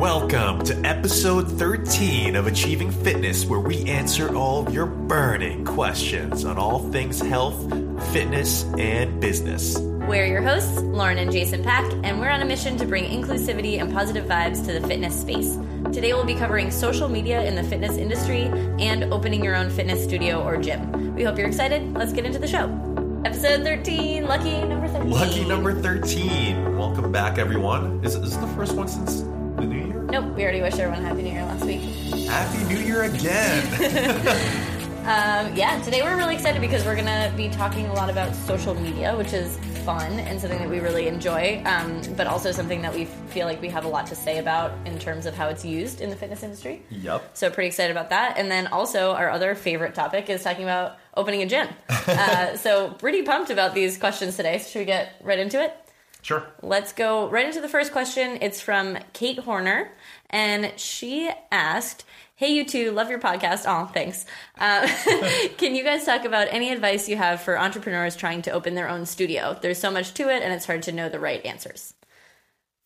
Welcome to episode 13 of Achieving Fitness, where we answer all your burning questions on all things health, fitness, and business. We're your hosts, Lauren and Jason Pak, and we're on a mission to bring inclusivity and positive vibes to the fitness space. Today we'll be covering social media in the fitness industry and opening your own fitness studio or gym. We hope you're excited. Let's get into the show. Episode 13, lucky number 13. Lucky number 13. Welcome back, everyone. Is, is this the first one since the new year? Nope, we already wished everyone Happy New Year last week. Happy New Year again. Um, yeah, today we're really excited because we're going to be talking a lot about social media, which is fun and something that we really enjoy, um, but also something that we feel like we have a lot to say about in terms of how it's used in the fitness industry. yep. So pretty excited about that. And then also our other favorite topic is talking about opening a gym. uh, so pretty pumped about these questions today. So should we get right into it? Sure. Let's go right into the first question. It's from Kate Horner, and she asked, "Hey, you two, love your podcast. Oh, thanks. Uh, can you guys talk about any advice you have for entrepreneurs trying to open their own studio? There's so much to it, and it's hard to know the right answers."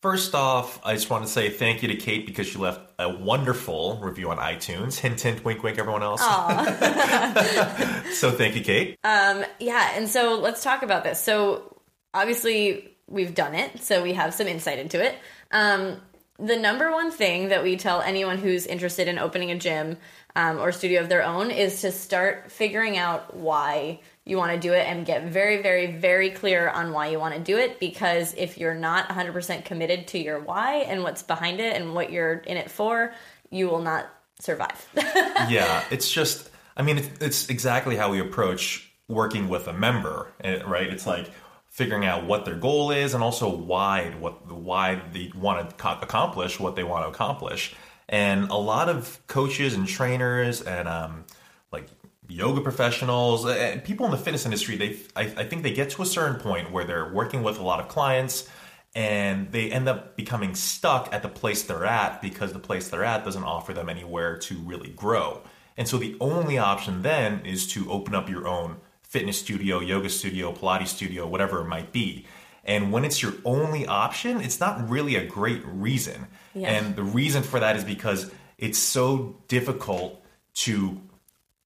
First off, I just want to say thank you to Kate because she left a wonderful review on iTunes. Hint, hint, wink, wink, everyone else. so thank you, Kate. Um, Yeah, and so let's talk about this. So obviously we've done it, so we have some insight into it. Um, the number one thing that we tell anyone who's interested in opening a gym um, or studio of their own is to start figuring out why you want to do it and get very, very, very clear on why you want to do it. Because if you're not 100% committed to your why and what's behind it and what you're in it for, you will not survive. yeah, it's just, I mean, it's, it's exactly how we approach working with a member, eh, right? It's like figuring out what their goal is and also why, what why they want to co- accomplish what they want to accomplish. And a lot of coaches and trainers and um, like yoga professionals, and people in the fitness industry, they I, I think they get to a certain point where they're working with a lot of clients and they end up becoming stuck at the place they're at because the place they're at doesn't offer them anywhere to really grow. And so the only option then is to open up your own fitness studio, yoga studio, Pilates studio, whatever it might be. And when it's your only option, it's not really a great reason. Yeah. And the reason for that is because it's so difficult to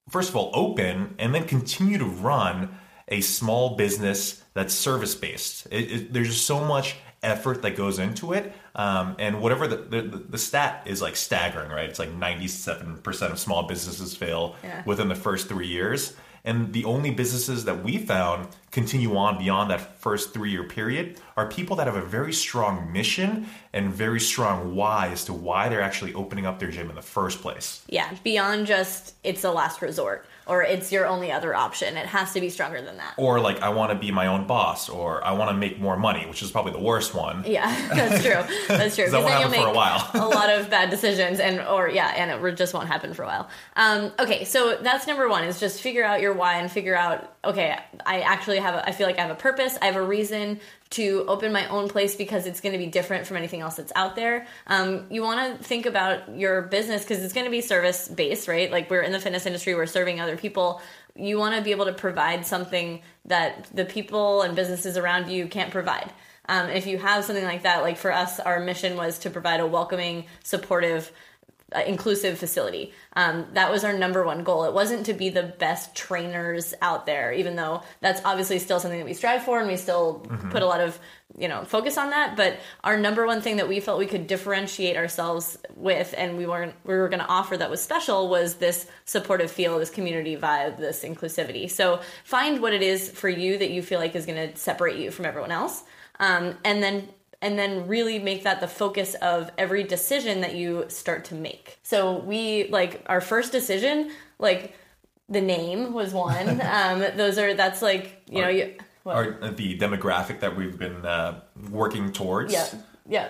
first of all open and then continue to run a small business that's service based it, it, there's just so much effort that goes into it um, and whatever the, the, the stat is like staggering right it's like 97% of small businesses fail Yeah. within the first three years and the only businesses that we found continue on beyond that first three year period are people that have a very strong mission and very strong why as to why they're actually opening up their gym in the first place yeah, beyond just it's a last resort or it's your only other option. It has to be stronger than that. or like I want to be my own boss, or I want to make more money, which is probably the worst one. Yeah, that's true. That's true. 'Cause that won't then happen for a while. a lot of bad decisions, and or yeah, and it just won't happen for a while. Um, okay, so that's number one is just figure out your why and figure out. Okay, I actually have. A, I feel like I have a purpose. I have a reason to open my own place because it's going to be different from anything else that's out there. Um, you want to think about your business because it's going to be service based, right? Like we're in the fitness industry, we're serving other people. You want to be able to provide something that the people and businesses around you can't provide. Um, if you have something like that, like for us, our mission was to provide a welcoming, supportive, inclusive facility. Um, that was our number one goal. It wasn't to be the best trainers out there, even though that's obviously still something that we strive for and we still put a lot of you know focus on that. But our number one thing that we felt we could differentiate ourselves with, and we weren't we were going to offer that was special, was this supportive feel, this community vibe, this inclusivity. So find what it is for you that you feel like is going to separate you from everyone else, um, and then and then really make that the focus of every decision that you start to make. So we like our first decision, like the name was one. um, those are that's like you know you. What? Or the demographic that we've been uh, working towards. yeah, yeah.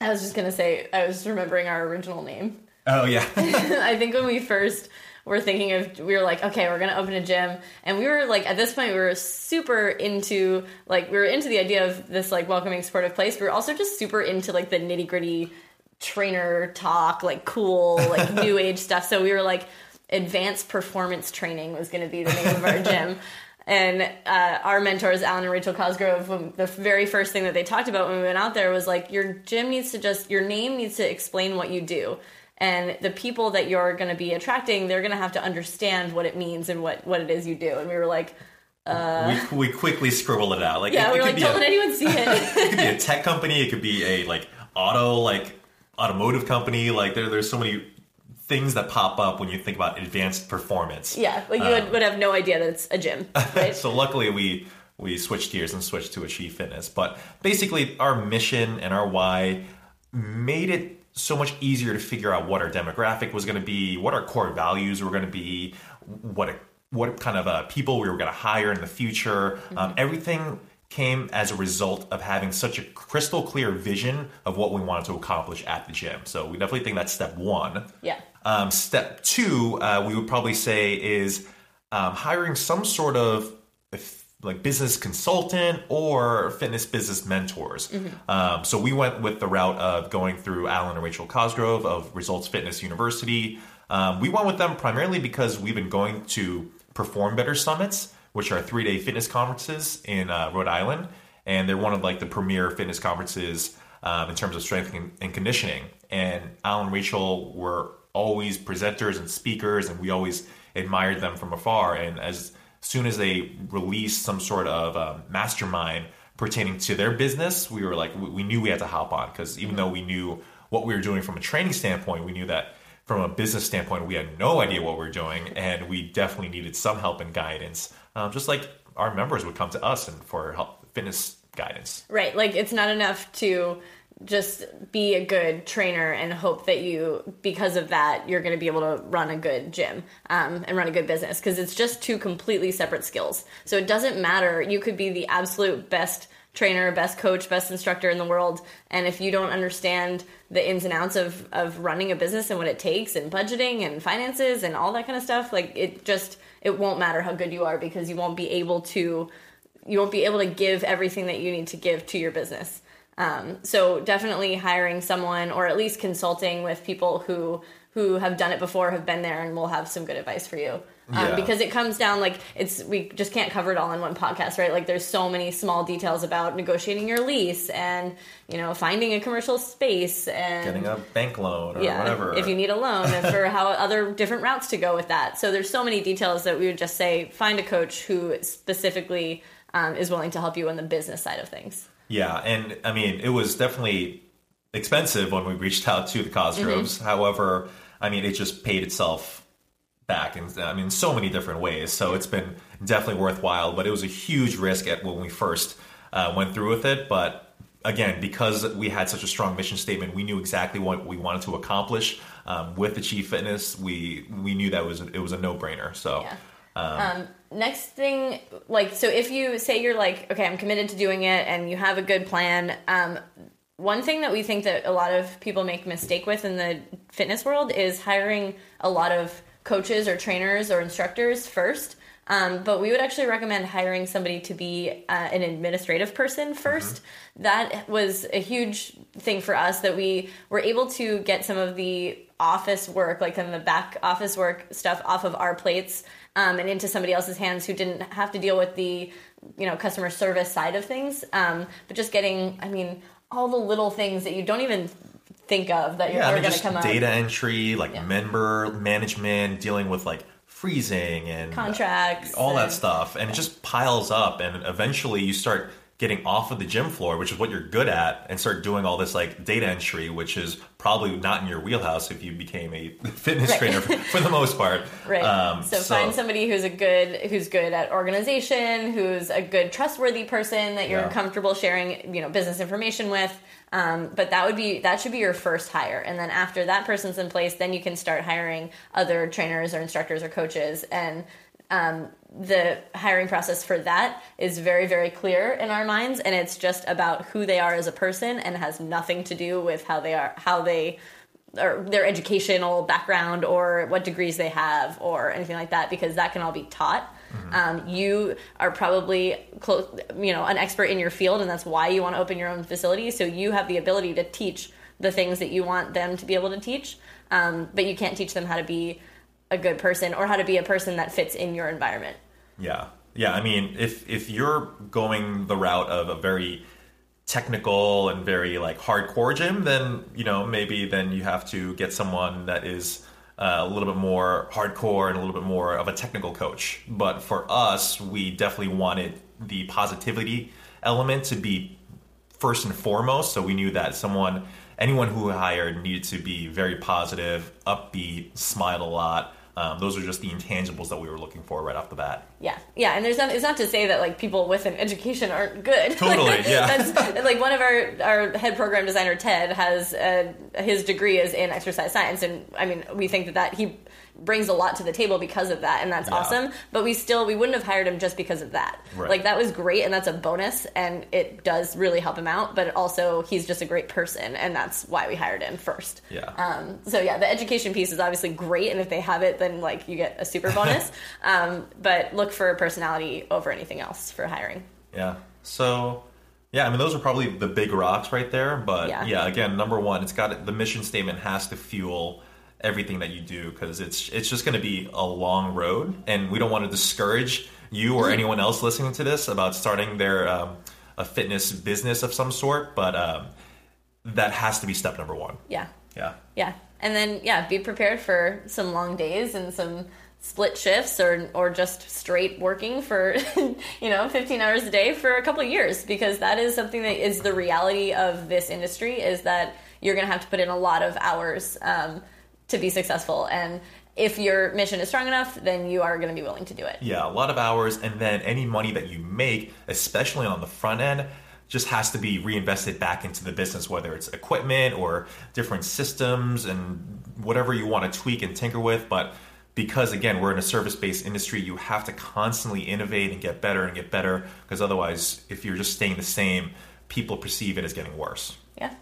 I was just gonna say I was remembering our original name. Oh yeah. I think when we first were thinking of, we were like, okay, we're gonna open a gym, and we were like, at this point, we were super into like we were into the idea of this like welcoming, supportive place. We were also just super into like the nitty gritty trainer talk, like cool, like new age stuff. So we were like, advanced performance training was gonna be the name of our gym. And uh, our mentors, Alan and Rachel Cosgrove, the very first thing that they talked about when we went out there was like, your gym needs to just, your name needs to explain what you do. And the people that you're going to be attracting, they're going to have to understand what it means and what, what it is you do. And we were like, uh, we, we quickly scribble it out. Like yeah, it, we could like, don't let anyone see it. it could be a tech company. It could be a like auto like automotive company. Like there, there's so many things that pop up when you think about advanced performance. yeah, like you would, um, would have no idea that it's a gym, right? So luckily we we switched gears and switched to Achieve Fitness. But basically our mission and our why made it so much easier to figure out what our demographic was going to be, what our core values were going to be, what what kind of uh, people we were going to hire in the future. Um, everything came as a result of having such a crystal clear vision of what we wanted to accomplish at the gym. So we definitely think that's step one. yeah. Um, step two, uh, we would probably say, is um, hiring some sort of like business consultant or fitness business mentors. Um, so we went with the route of going through Alan and Rachel Cosgrove of Results Fitness University. Um, we went with them primarily because we've been going to Perform Better Summits, which are three day fitness conferences in uh, Rhode Island, and they're one of like the premier fitness conferences um, in terms of strength and, and conditioning. And Alan and Rachel were always presenters and speakers, and we always admired them from afar. And as soon as they released some sort of um, mastermind pertaining to their business, we were like, we, knew we had to hop on because even though we knew what we were doing from a training standpoint, we knew that from a business standpoint, we had no idea what we were doing, and we definitely needed some help and guidance, um, just like our members would come to us and for help fitness guidance. Right. Like it's not enough to just be a good trainer and hope that you, because of that, you're going to be able to run a good gym um, and run a good business because it's just two completely separate skills. So it doesn't matter. You could be the absolute best trainer, best coach, best instructor in the world. And if you don't understand the ins and outs of, of running a business and what it takes and budgeting and finances and all that kind of stuff, like it just, it won't matter how good you are because you won't be able to, you won't be able to give everything that you need to give to your business. Um, so definitely hiring someone or at least consulting with people who who have done it before, have been there, and will have some good advice for you. Um, Yeah. Because it comes down like it's we just can't cover it all in one podcast, right? Like there's so many small details about negotiating your lease and you know finding a commercial space and Getting a bank loan or yeah, whatever. if you need a loan and for how other different routes to go with that. So there's so many details that we would just say find a coach who specifically um, is willing to help you on the business side of things. Yeah, and I mean, it was definitely expensive when we reached out to the Cosgroves. Mm-hmm. However, I mean, it just paid itself back, and I mean, so many different ways. So it's been definitely worthwhile. But it was a huge risk at when we first uh, went through with it. But again, because we had such a strong mission statement, we knew exactly what we wanted to accomplish um, with Achieve Fitness. We we knew that was it was a no brainer. So. Yeah. Um, next thing, like, so if you say you're like, okay, I'm committed to doing it and you have a good plan, um, one thing that we think that a lot of people make mistake with in the fitness world is hiring a lot of coaches or trainers or instructors first. Um, but we would actually recommend hiring somebody to be uh, an administrative person 1st That was a huge thing for us that we were able to get some of the office work, like of the back office work stuff, off of our plates um, and into somebody else's hands who didn't have to deal with the you know customer service side of things. Um, but just getting, I mean, all the little things that you don't even think of that you're yeah, I mean, going to come up. With. Data entry, like Yeah. member management, dealing with like freezing and Contracts all that stuff, and it just piles up, and eventually you start getting off of the gym floor, which is what you're good at, and start doing all this like data entry, which is probably not in your wheelhouse if you became a fitness Right. trainer for, for the most part. Right. Um, so, find somebody who's a good who's good at organization, who's a good trustworthy person that you're Yeah. comfortable sharing, you know, business information with. Um, but that would be that should be your first hire, and then after that person's in place, then you can start hiring other trainers or instructors or coaches. And um, the hiring process for that is very very clear in our minds, and it's just about who they are as a person, and has nothing to do with how they are how they or their educational background or what degrees they have or anything like that because that can all be taught. Um, you are probably close you know an expert in your field and that's why you want to open your own facility so you have the ability to teach the things that you want them to be able to teach. Um, but you can't teach them how to be a good person or how to be a person that fits in your environment Yeah, Yeah, I mean, if if you're going the route of a very technical and very like hardcore gym, then you know maybe then you have to get someone that is uh, a little bit more hardcore and a little bit more of a technical coach. But for us, we definitely wanted the positivity element to be first and foremost. So we knew that someone, anyone who hired, needed to be very positive, upbeat, smile a lot. Um, those are just the intangibles that we were looking for right off the bat. Yeah, yeah, and there's not, it's not to say that like people with an education aren't good. Totally, Like, yeah. That's like one of our our head program designer Ted has uh, his degree is in exercise science, and I mean we think that that he brings a lot to the table because of that, and that's Yeah. awesome. But we still we wouldn't have hired him just because of that. Right. Like that was great, and that's a bonus, and it does really help him out. But also he's just a great person, and that's why we hired him first. Yeah. Um, so yeah, the education piece is obviously great, and if they have it, then like you get a super bonus. um, but look for personality over anything else for hiring. Yeah. So, yeah, I mean, those are probably the big rocks right there. But Yeah. yeah, again, number one, it's got the mission statement has to fuel everything that you do because it's it's just going to be a long road, and we don't want to discourage you or anyone else listening to this about starting their um, a fitness business of some sort. But um, that has to be step number one. Yeah, Yeah. yeah, and then yeah, be prepared for some long days and some split shifts or or just straight working for you know 15 hours a day for a couple of years because that is something that is the reality of this industry is that you're going to have to put in a lot of hours um, to be successful and if your mission is strong enough then you are going to be willing to do it Yeah, a lot of hours, and then any money that you make, especially on the front end, just has to be reinvested back into the business, whether it's equipment or different systems and whatever you want to tweak and tinker with. But because again, we're in a service based industry, you have to constantly innovate and get better and get better, because otherwise, if you're just staying the same, people perceive it as getting worse. Yeah.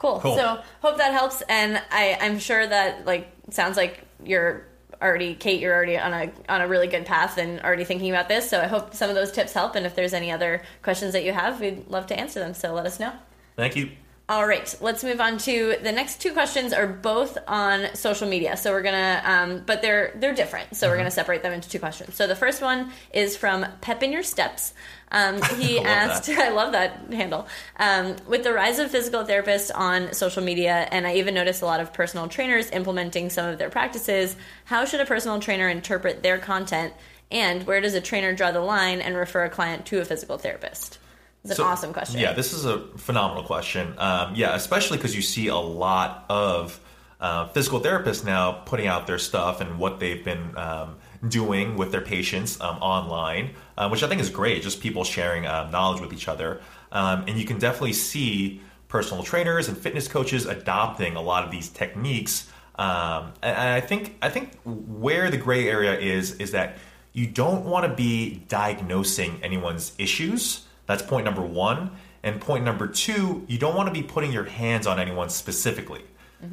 Cool. Cool. So hope that helps, and I, I'm sure that like sounds like you're already Kate. You're already on a on a really good path and already thinking about this. So I hope some of those tips help. And if there's any other questions that you have, we'd love to answer them. So let us know. Thank you. All right, let's move on to the next two questions. Are both on social media, so we're gonna, um, but they're they're different. So we're gonna separate them into two questions. So the first one is from Pep in Your Steps. Um, he I asked. I love that handle. Um, with the rise of physical therapists on social media, and I even noticed a lot of personal trainers implementing some of their practices. How should a personal trainer interpret their content, and where does a trainer draw the line and refer a client to a physical therapist? It's an So- awesome question. Yeah, this is a phenomenal question. Um, yeah, especially because you see a lot of uh, physical therapists now putting out their stuff and what they've been um, doing with their patients um, online, uh, which I think is great. Just people sharing uh, knowledge with each other, um, and you can definitely see personal trainers and fitness coaches adopting a lot of these techniques. Um, and and I think I think where the gray area is is that you don't want to be diagnosing anyone's issues. That's point number one. And point number two, you don't want to be putting your hands on anyone specifically.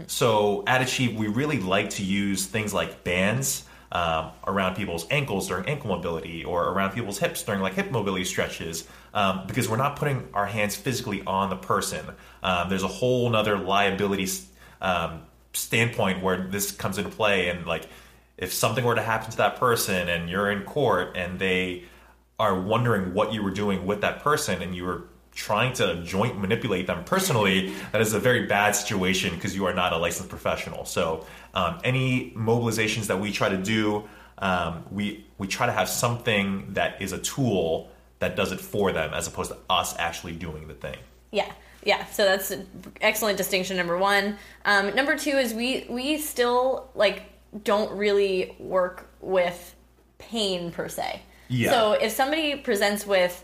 So at Achieve, we really like to use things like bands um, around people's ankles during ankle mobility or around people's hips during like hip mobility stretches um, because we're not putting our hands physically on the person. Um, there's a whole nother liability um, standpoint where this comes into play and like if something were to happen to that person and you're in court and they are wondering what you were doing with that person and you were trying to joint manipulate them personally, that is a very bad situation because you are not a licensed professional. So, um, any mobilizations that we try to do, um, we we try to have something that is a tool that does it for them, as opposed to us actually doing the thing. Yeah, yeah. So that's excellent distinction. Number one. Um, number two is we we still like don't really work with pain per se. Yeah. So if somebody presents with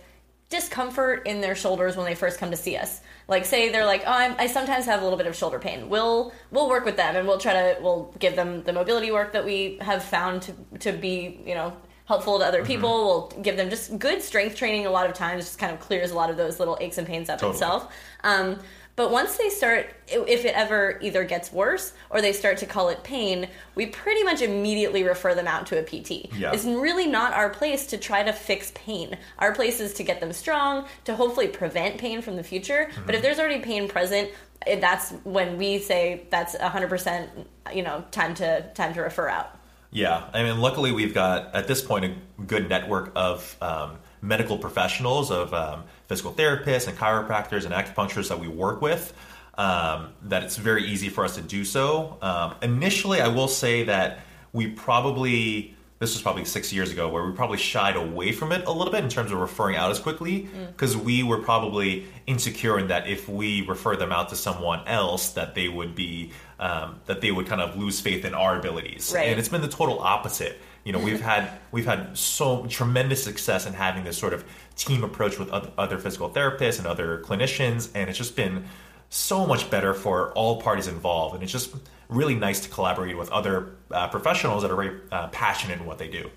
discomfort in their shoulders when they first come to see us, like say they're like, oh, I'm, I sometimes have a little bit of shoulder pain. We'll we'll work with them and we'll try to we'll give them the mobility work that we have found to to be you know helpful to other people. We'll give them just good strength training. A lot of times, just kind of clears a lot of those little aches and pains up Totally. itself. Um, but once they start, if it ever either gets worse or they start to call it pain, we pretty much immediately refer them out to a PT. Yeah. It's really not our place to try to fix pain. Our place is to get them strong, to hopefully prevent pain from the future. But if there's already pain present, eh, that's when we say that's 100%, you know, time to time to refer out. Yeah, I mean, luckily we've got at this point a good network of um, medical professionals, of um, physical therapists and chiropractors and acupuncturists that we work with. Um, that it's very easy for us to do so. Um, initially, I will say that we probably this was probably six years ago where we probably shied away from it a little bit in terms of referring out as quickly because we were probably insecure in that if we refer them out to someone else that they would be um, that they would kind of lose faith in our abilities Right. and it's been the total opposite you know we've had we've had so tremendous success in having this sort of team approach with other physical therapists and other clinicians and it's just been so much better for all parties involved and it's just really nice to collaborate with other uh, professionals that are very uh, passionate in what they do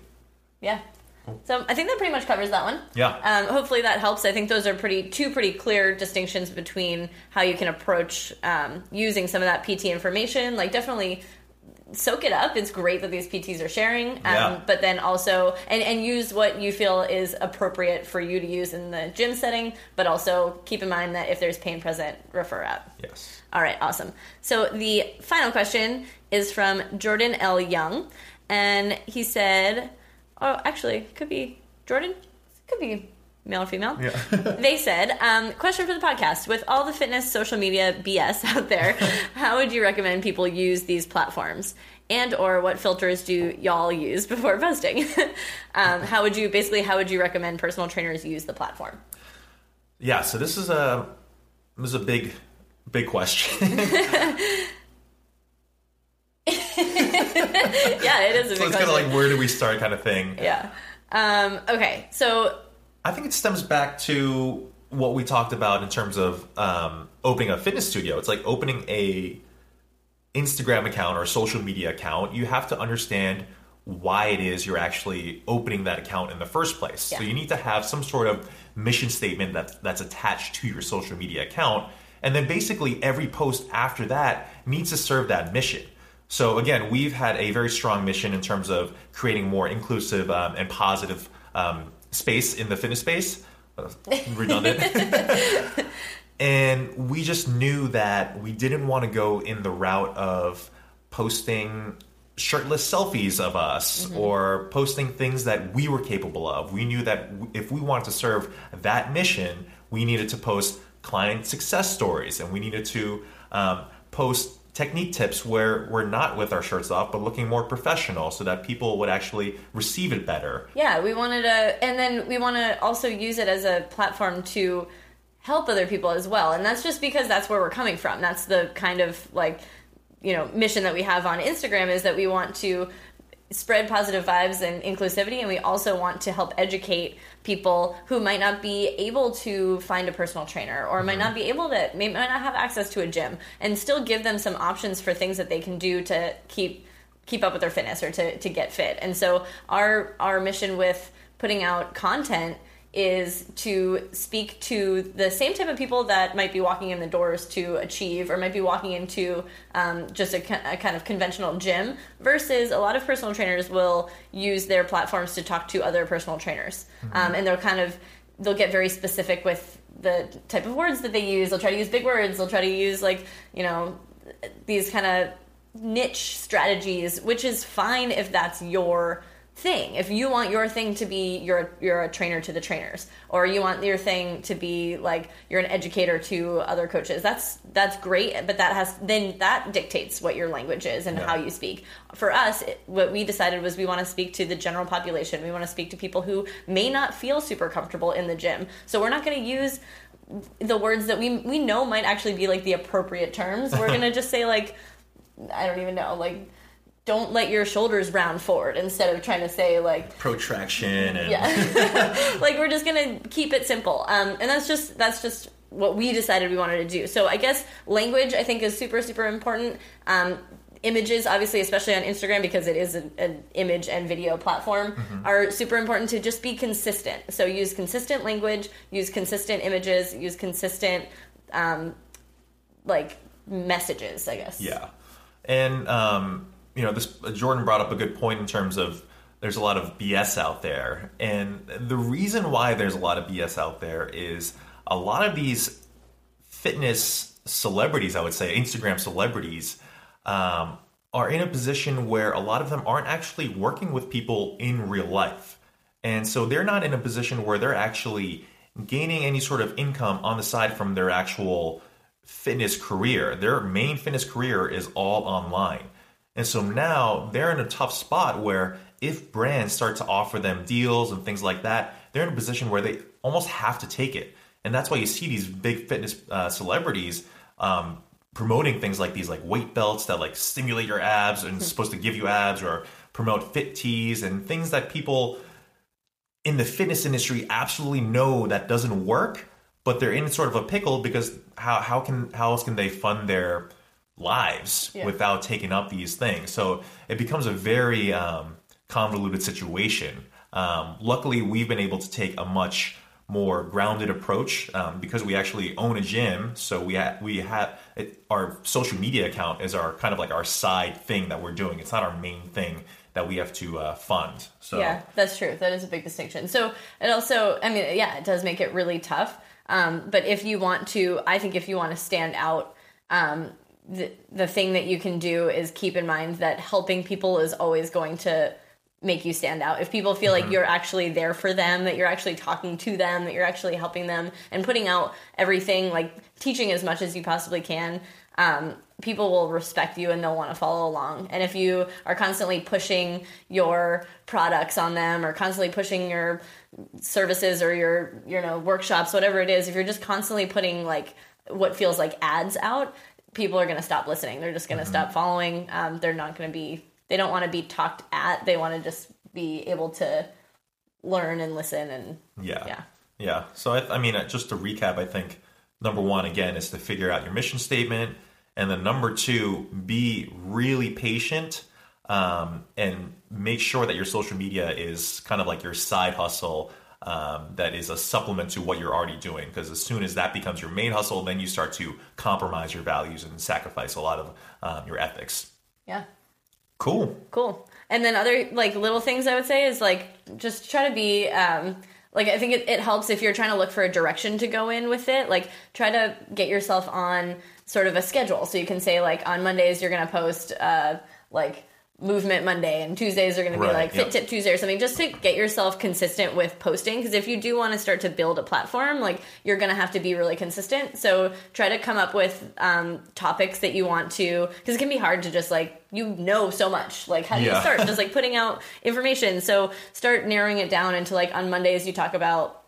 Yeah. So I think that pretty much covers that one. Yeah. Um, hopefully that helps. I think those are pretty two pretty clear distinctions between how you can approach um, using some of that PT information. Like definitely soak it up. It's great that these PTs are sharing, um, Yeah. but then also and and use what you feel is appropriate for you to use in the gym setting. But also keep in mind that if there's pain present, refer up. yes All right, awesome. So the final question is from Jordan L. Young, and he said, "Oh, actually, it could be Jordan. It could be male or female." Yeah. they said, um, "Question for the podcast: With all the fitness social media BS out there, how would you recommend people use these platforms?" And or what filters do y'all use before posting? um, how would you basically how would you recommend personal trainers use the platform? Yeah, so this is a this is a big big question. Yeah, it is a so big it's kind of like where do we start kind of thing. yeah. Um, okay, so I think it stems back to what we talked about in terms of um, opening a fitness studio. It's like opening a Instagram account or a social media account. You have to understand why it is you're actually opening that account in the first place. So you need to have some sort of mission statement that, that's attached to your social media account. And then basically every post after that needs to serve that mission. So again, we've had a very strong mission in terms of creating more inclusive um, and positive um, space in the fitness space. Uh, redundant. and we just knew that we didn't want to go in the route of posting shirtless selfies of us or posting things that we were capable of. We knew that if we wanted to serve that mission, we needed to post client success stories and we needed to um, post technique tips where we're not with our shirts off but looking more professional so that people would actually receive it better. Yeah, we wanted to, and then we want to also use it as a platform to help other people as well. And that's just because that's where we're coming from. That's the kind of like, you know, mission that we have on Instagram is that we want to spread positive vibes and inclusivity and we also want to help educate people who might not be able to find a personal trainer or might mm-hmm. not be able to may, might not have access to a gym and still give them some options for things that they can do to keep keep up with their fitness or to, to get fit. And so our our mission with putting out content is to speak to the same type of people that might be walking in the doors to achieve or might be walking into um, just a, a kind of conventional gym versus a lot of personal trainers will use their platforms to talk to other personal trainers. Um, and they'll kind of they'll get very specific with the type of words that they use. They'll try to use big words. They'll try to use like you know these kind of niche strategies, which is fine if that's your thing. If you want your thing to be you're you're a trainer to the trainers, or you want your thing to be like you're an educator to other coaches, that's that's great. But that has then that dictates what your language is and Yeah. how you speak. For us, it, what we decided was we want to speak to the general population. We want to speak to people who may not feel super comfortable in the gym. So we're not going to use the words that we we know might actually be like the appropriate terms. We're gonna just say like I don't even know like don't let your shoulders round forward instead of trying to say like Protraction and yeah. Like we're just gonna keep it simple. Um, and that's just that's just what we decided we wanted to do. So i guess language i think is super super important. Um, images obviously especially on instagram because it is an, an image and video platform are super important to just be consistent. So use consistent language use consistent images use consistent um, like messages i guess. Yeah, and um, you know, this Jordan brought up a good point in terms of there's a lot of BS out there, and the reason why there's a lot of BS out there is a lot of these fitness celebrities, I would say, Instagram celebrities, um, are in a position where a lot of them aren't actually working with people in real life. And so they're not in a position where they're actually gaining any sort of income on the side from their actual fitness career. Their main fitness career is all online. And so now they're in a tough spot where if brands start to offer them deals and things like that, they're in a position where they almost have to take it. And that's why you see these big fitness uh, celebrities um, promoting things like these like weight belts that like stimulate your abs and supposed to give you abs or promote fit teas and things that people in the fitness industry absolutely know that doesn't work but they're in sort of a pickle because how, how can how else can they fund their lives Yeah. without taking up these things so it becomes a very um, convoluted situation um, luckily we've been able to take a much more grounded approach um, because we actually own a gym so we ha- we have our social media account is our kind of like our side thing that we're doing it's not our main thing that we have to uh, fund so Yeah, that's true. That is a big distinction. So it also, I mean, yeah, it does make it really tough. Um, but if you want to, I think if you want to stand out, um, the the thing that you can do is keep in mind that helping people is always going to make you stand out. If people feel like you're actually there for them, that you're actually talking to them, that you're actually helping them and putting out everything, like teaching as much as you possibly can, um, people will respect you and they'll want to follow along. And if you are constantly pushing your products on them or constantly pushing your services or your you know workshops, whatever it is, if you're just constantly putting like what feels like ads out, people are going to stop listening. They're just going to stop following. Um, they're not going to be. They don't want to be talked at. They want to just be able to learn and listen and Yeah. Yeah. Yeah. So, I, I mean, uh, just to recap, I think number one, again, is to figure out your mission statement. And then number two, be really patient um, and make sure that your social media is kind of like your side hustle um, that is a supplement to what you're already doing. Because as soon as that becomes your main hustle, then you start to compromise your values and sacrifice a lot of um, your ethics. yeah. Cool. Cool. And then other like little things I would say is like just try to be um like I think it, it helps if you're trying to look for a direction to go in with it. Like try to get yourself on sort of a schedule. So you can say like on Mondays you're gonna post uh like movement Monday and Tuesdays are gonna be Right, like fit yep. tip Tuesday or something just to get yourself consistent with posting because if you do want to start to build a platform like you're going to have to be really consistent. So try to come up with um, topics that you want to because it can be hard to just like you know so much. Like how do you start? Just like putting out information. So start narrowing it down into like on Mondays you talk about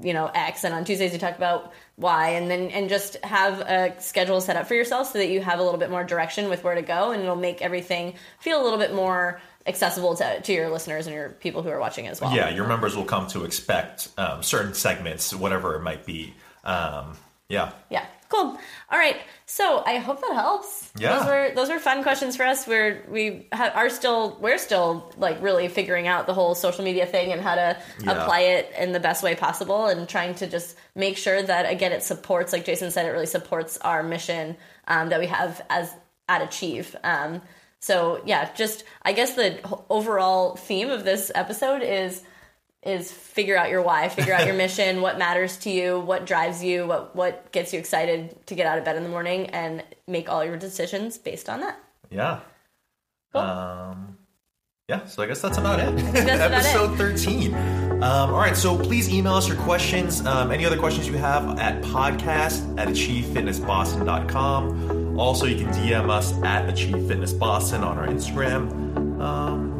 you know X and on Tuesdays you talk about Y and then and just have a schedule set up for yourself so that you have a little bit more direction with where to go and it'll make everything feel a little bit more accessible to, to your listeners and your people who are watching as well. Yeah, your members will come to expect um, certain segments, whatever it might be. Um, yeah. Yeah. Cool. All right. So I hope that helps. Yeah. Those were those were fun questions for us. We're we ha- are still we're still like really figuring out the whole social media thing and how to Yeah. apply it in the best way possible and trying to just make sure that again it supports like Jason said it really supports our mission um, that we have as at Achieve. Um, so yeah, just I guess the overall theme of this episode is is figure out your why, figure out your mission, what matters to you, what drives you, what what gets you excited to get out of bed in the morning, and make all your decisions based on that. Yeah. Um, yeah, so I guess that's about it. that's about Episode 13. Um, all right, so please email us your questions. Um, any other questions you have at podcast at achievefitnessboston.com. Also, you can DM us at achievefitnessboston on our Instagram. Um,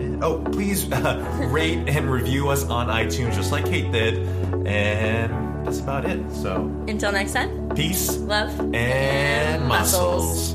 and- oh, please uh, rate and review us on iTunes just like Kate did. And that's about it. So, Until next time, peace love and muscles.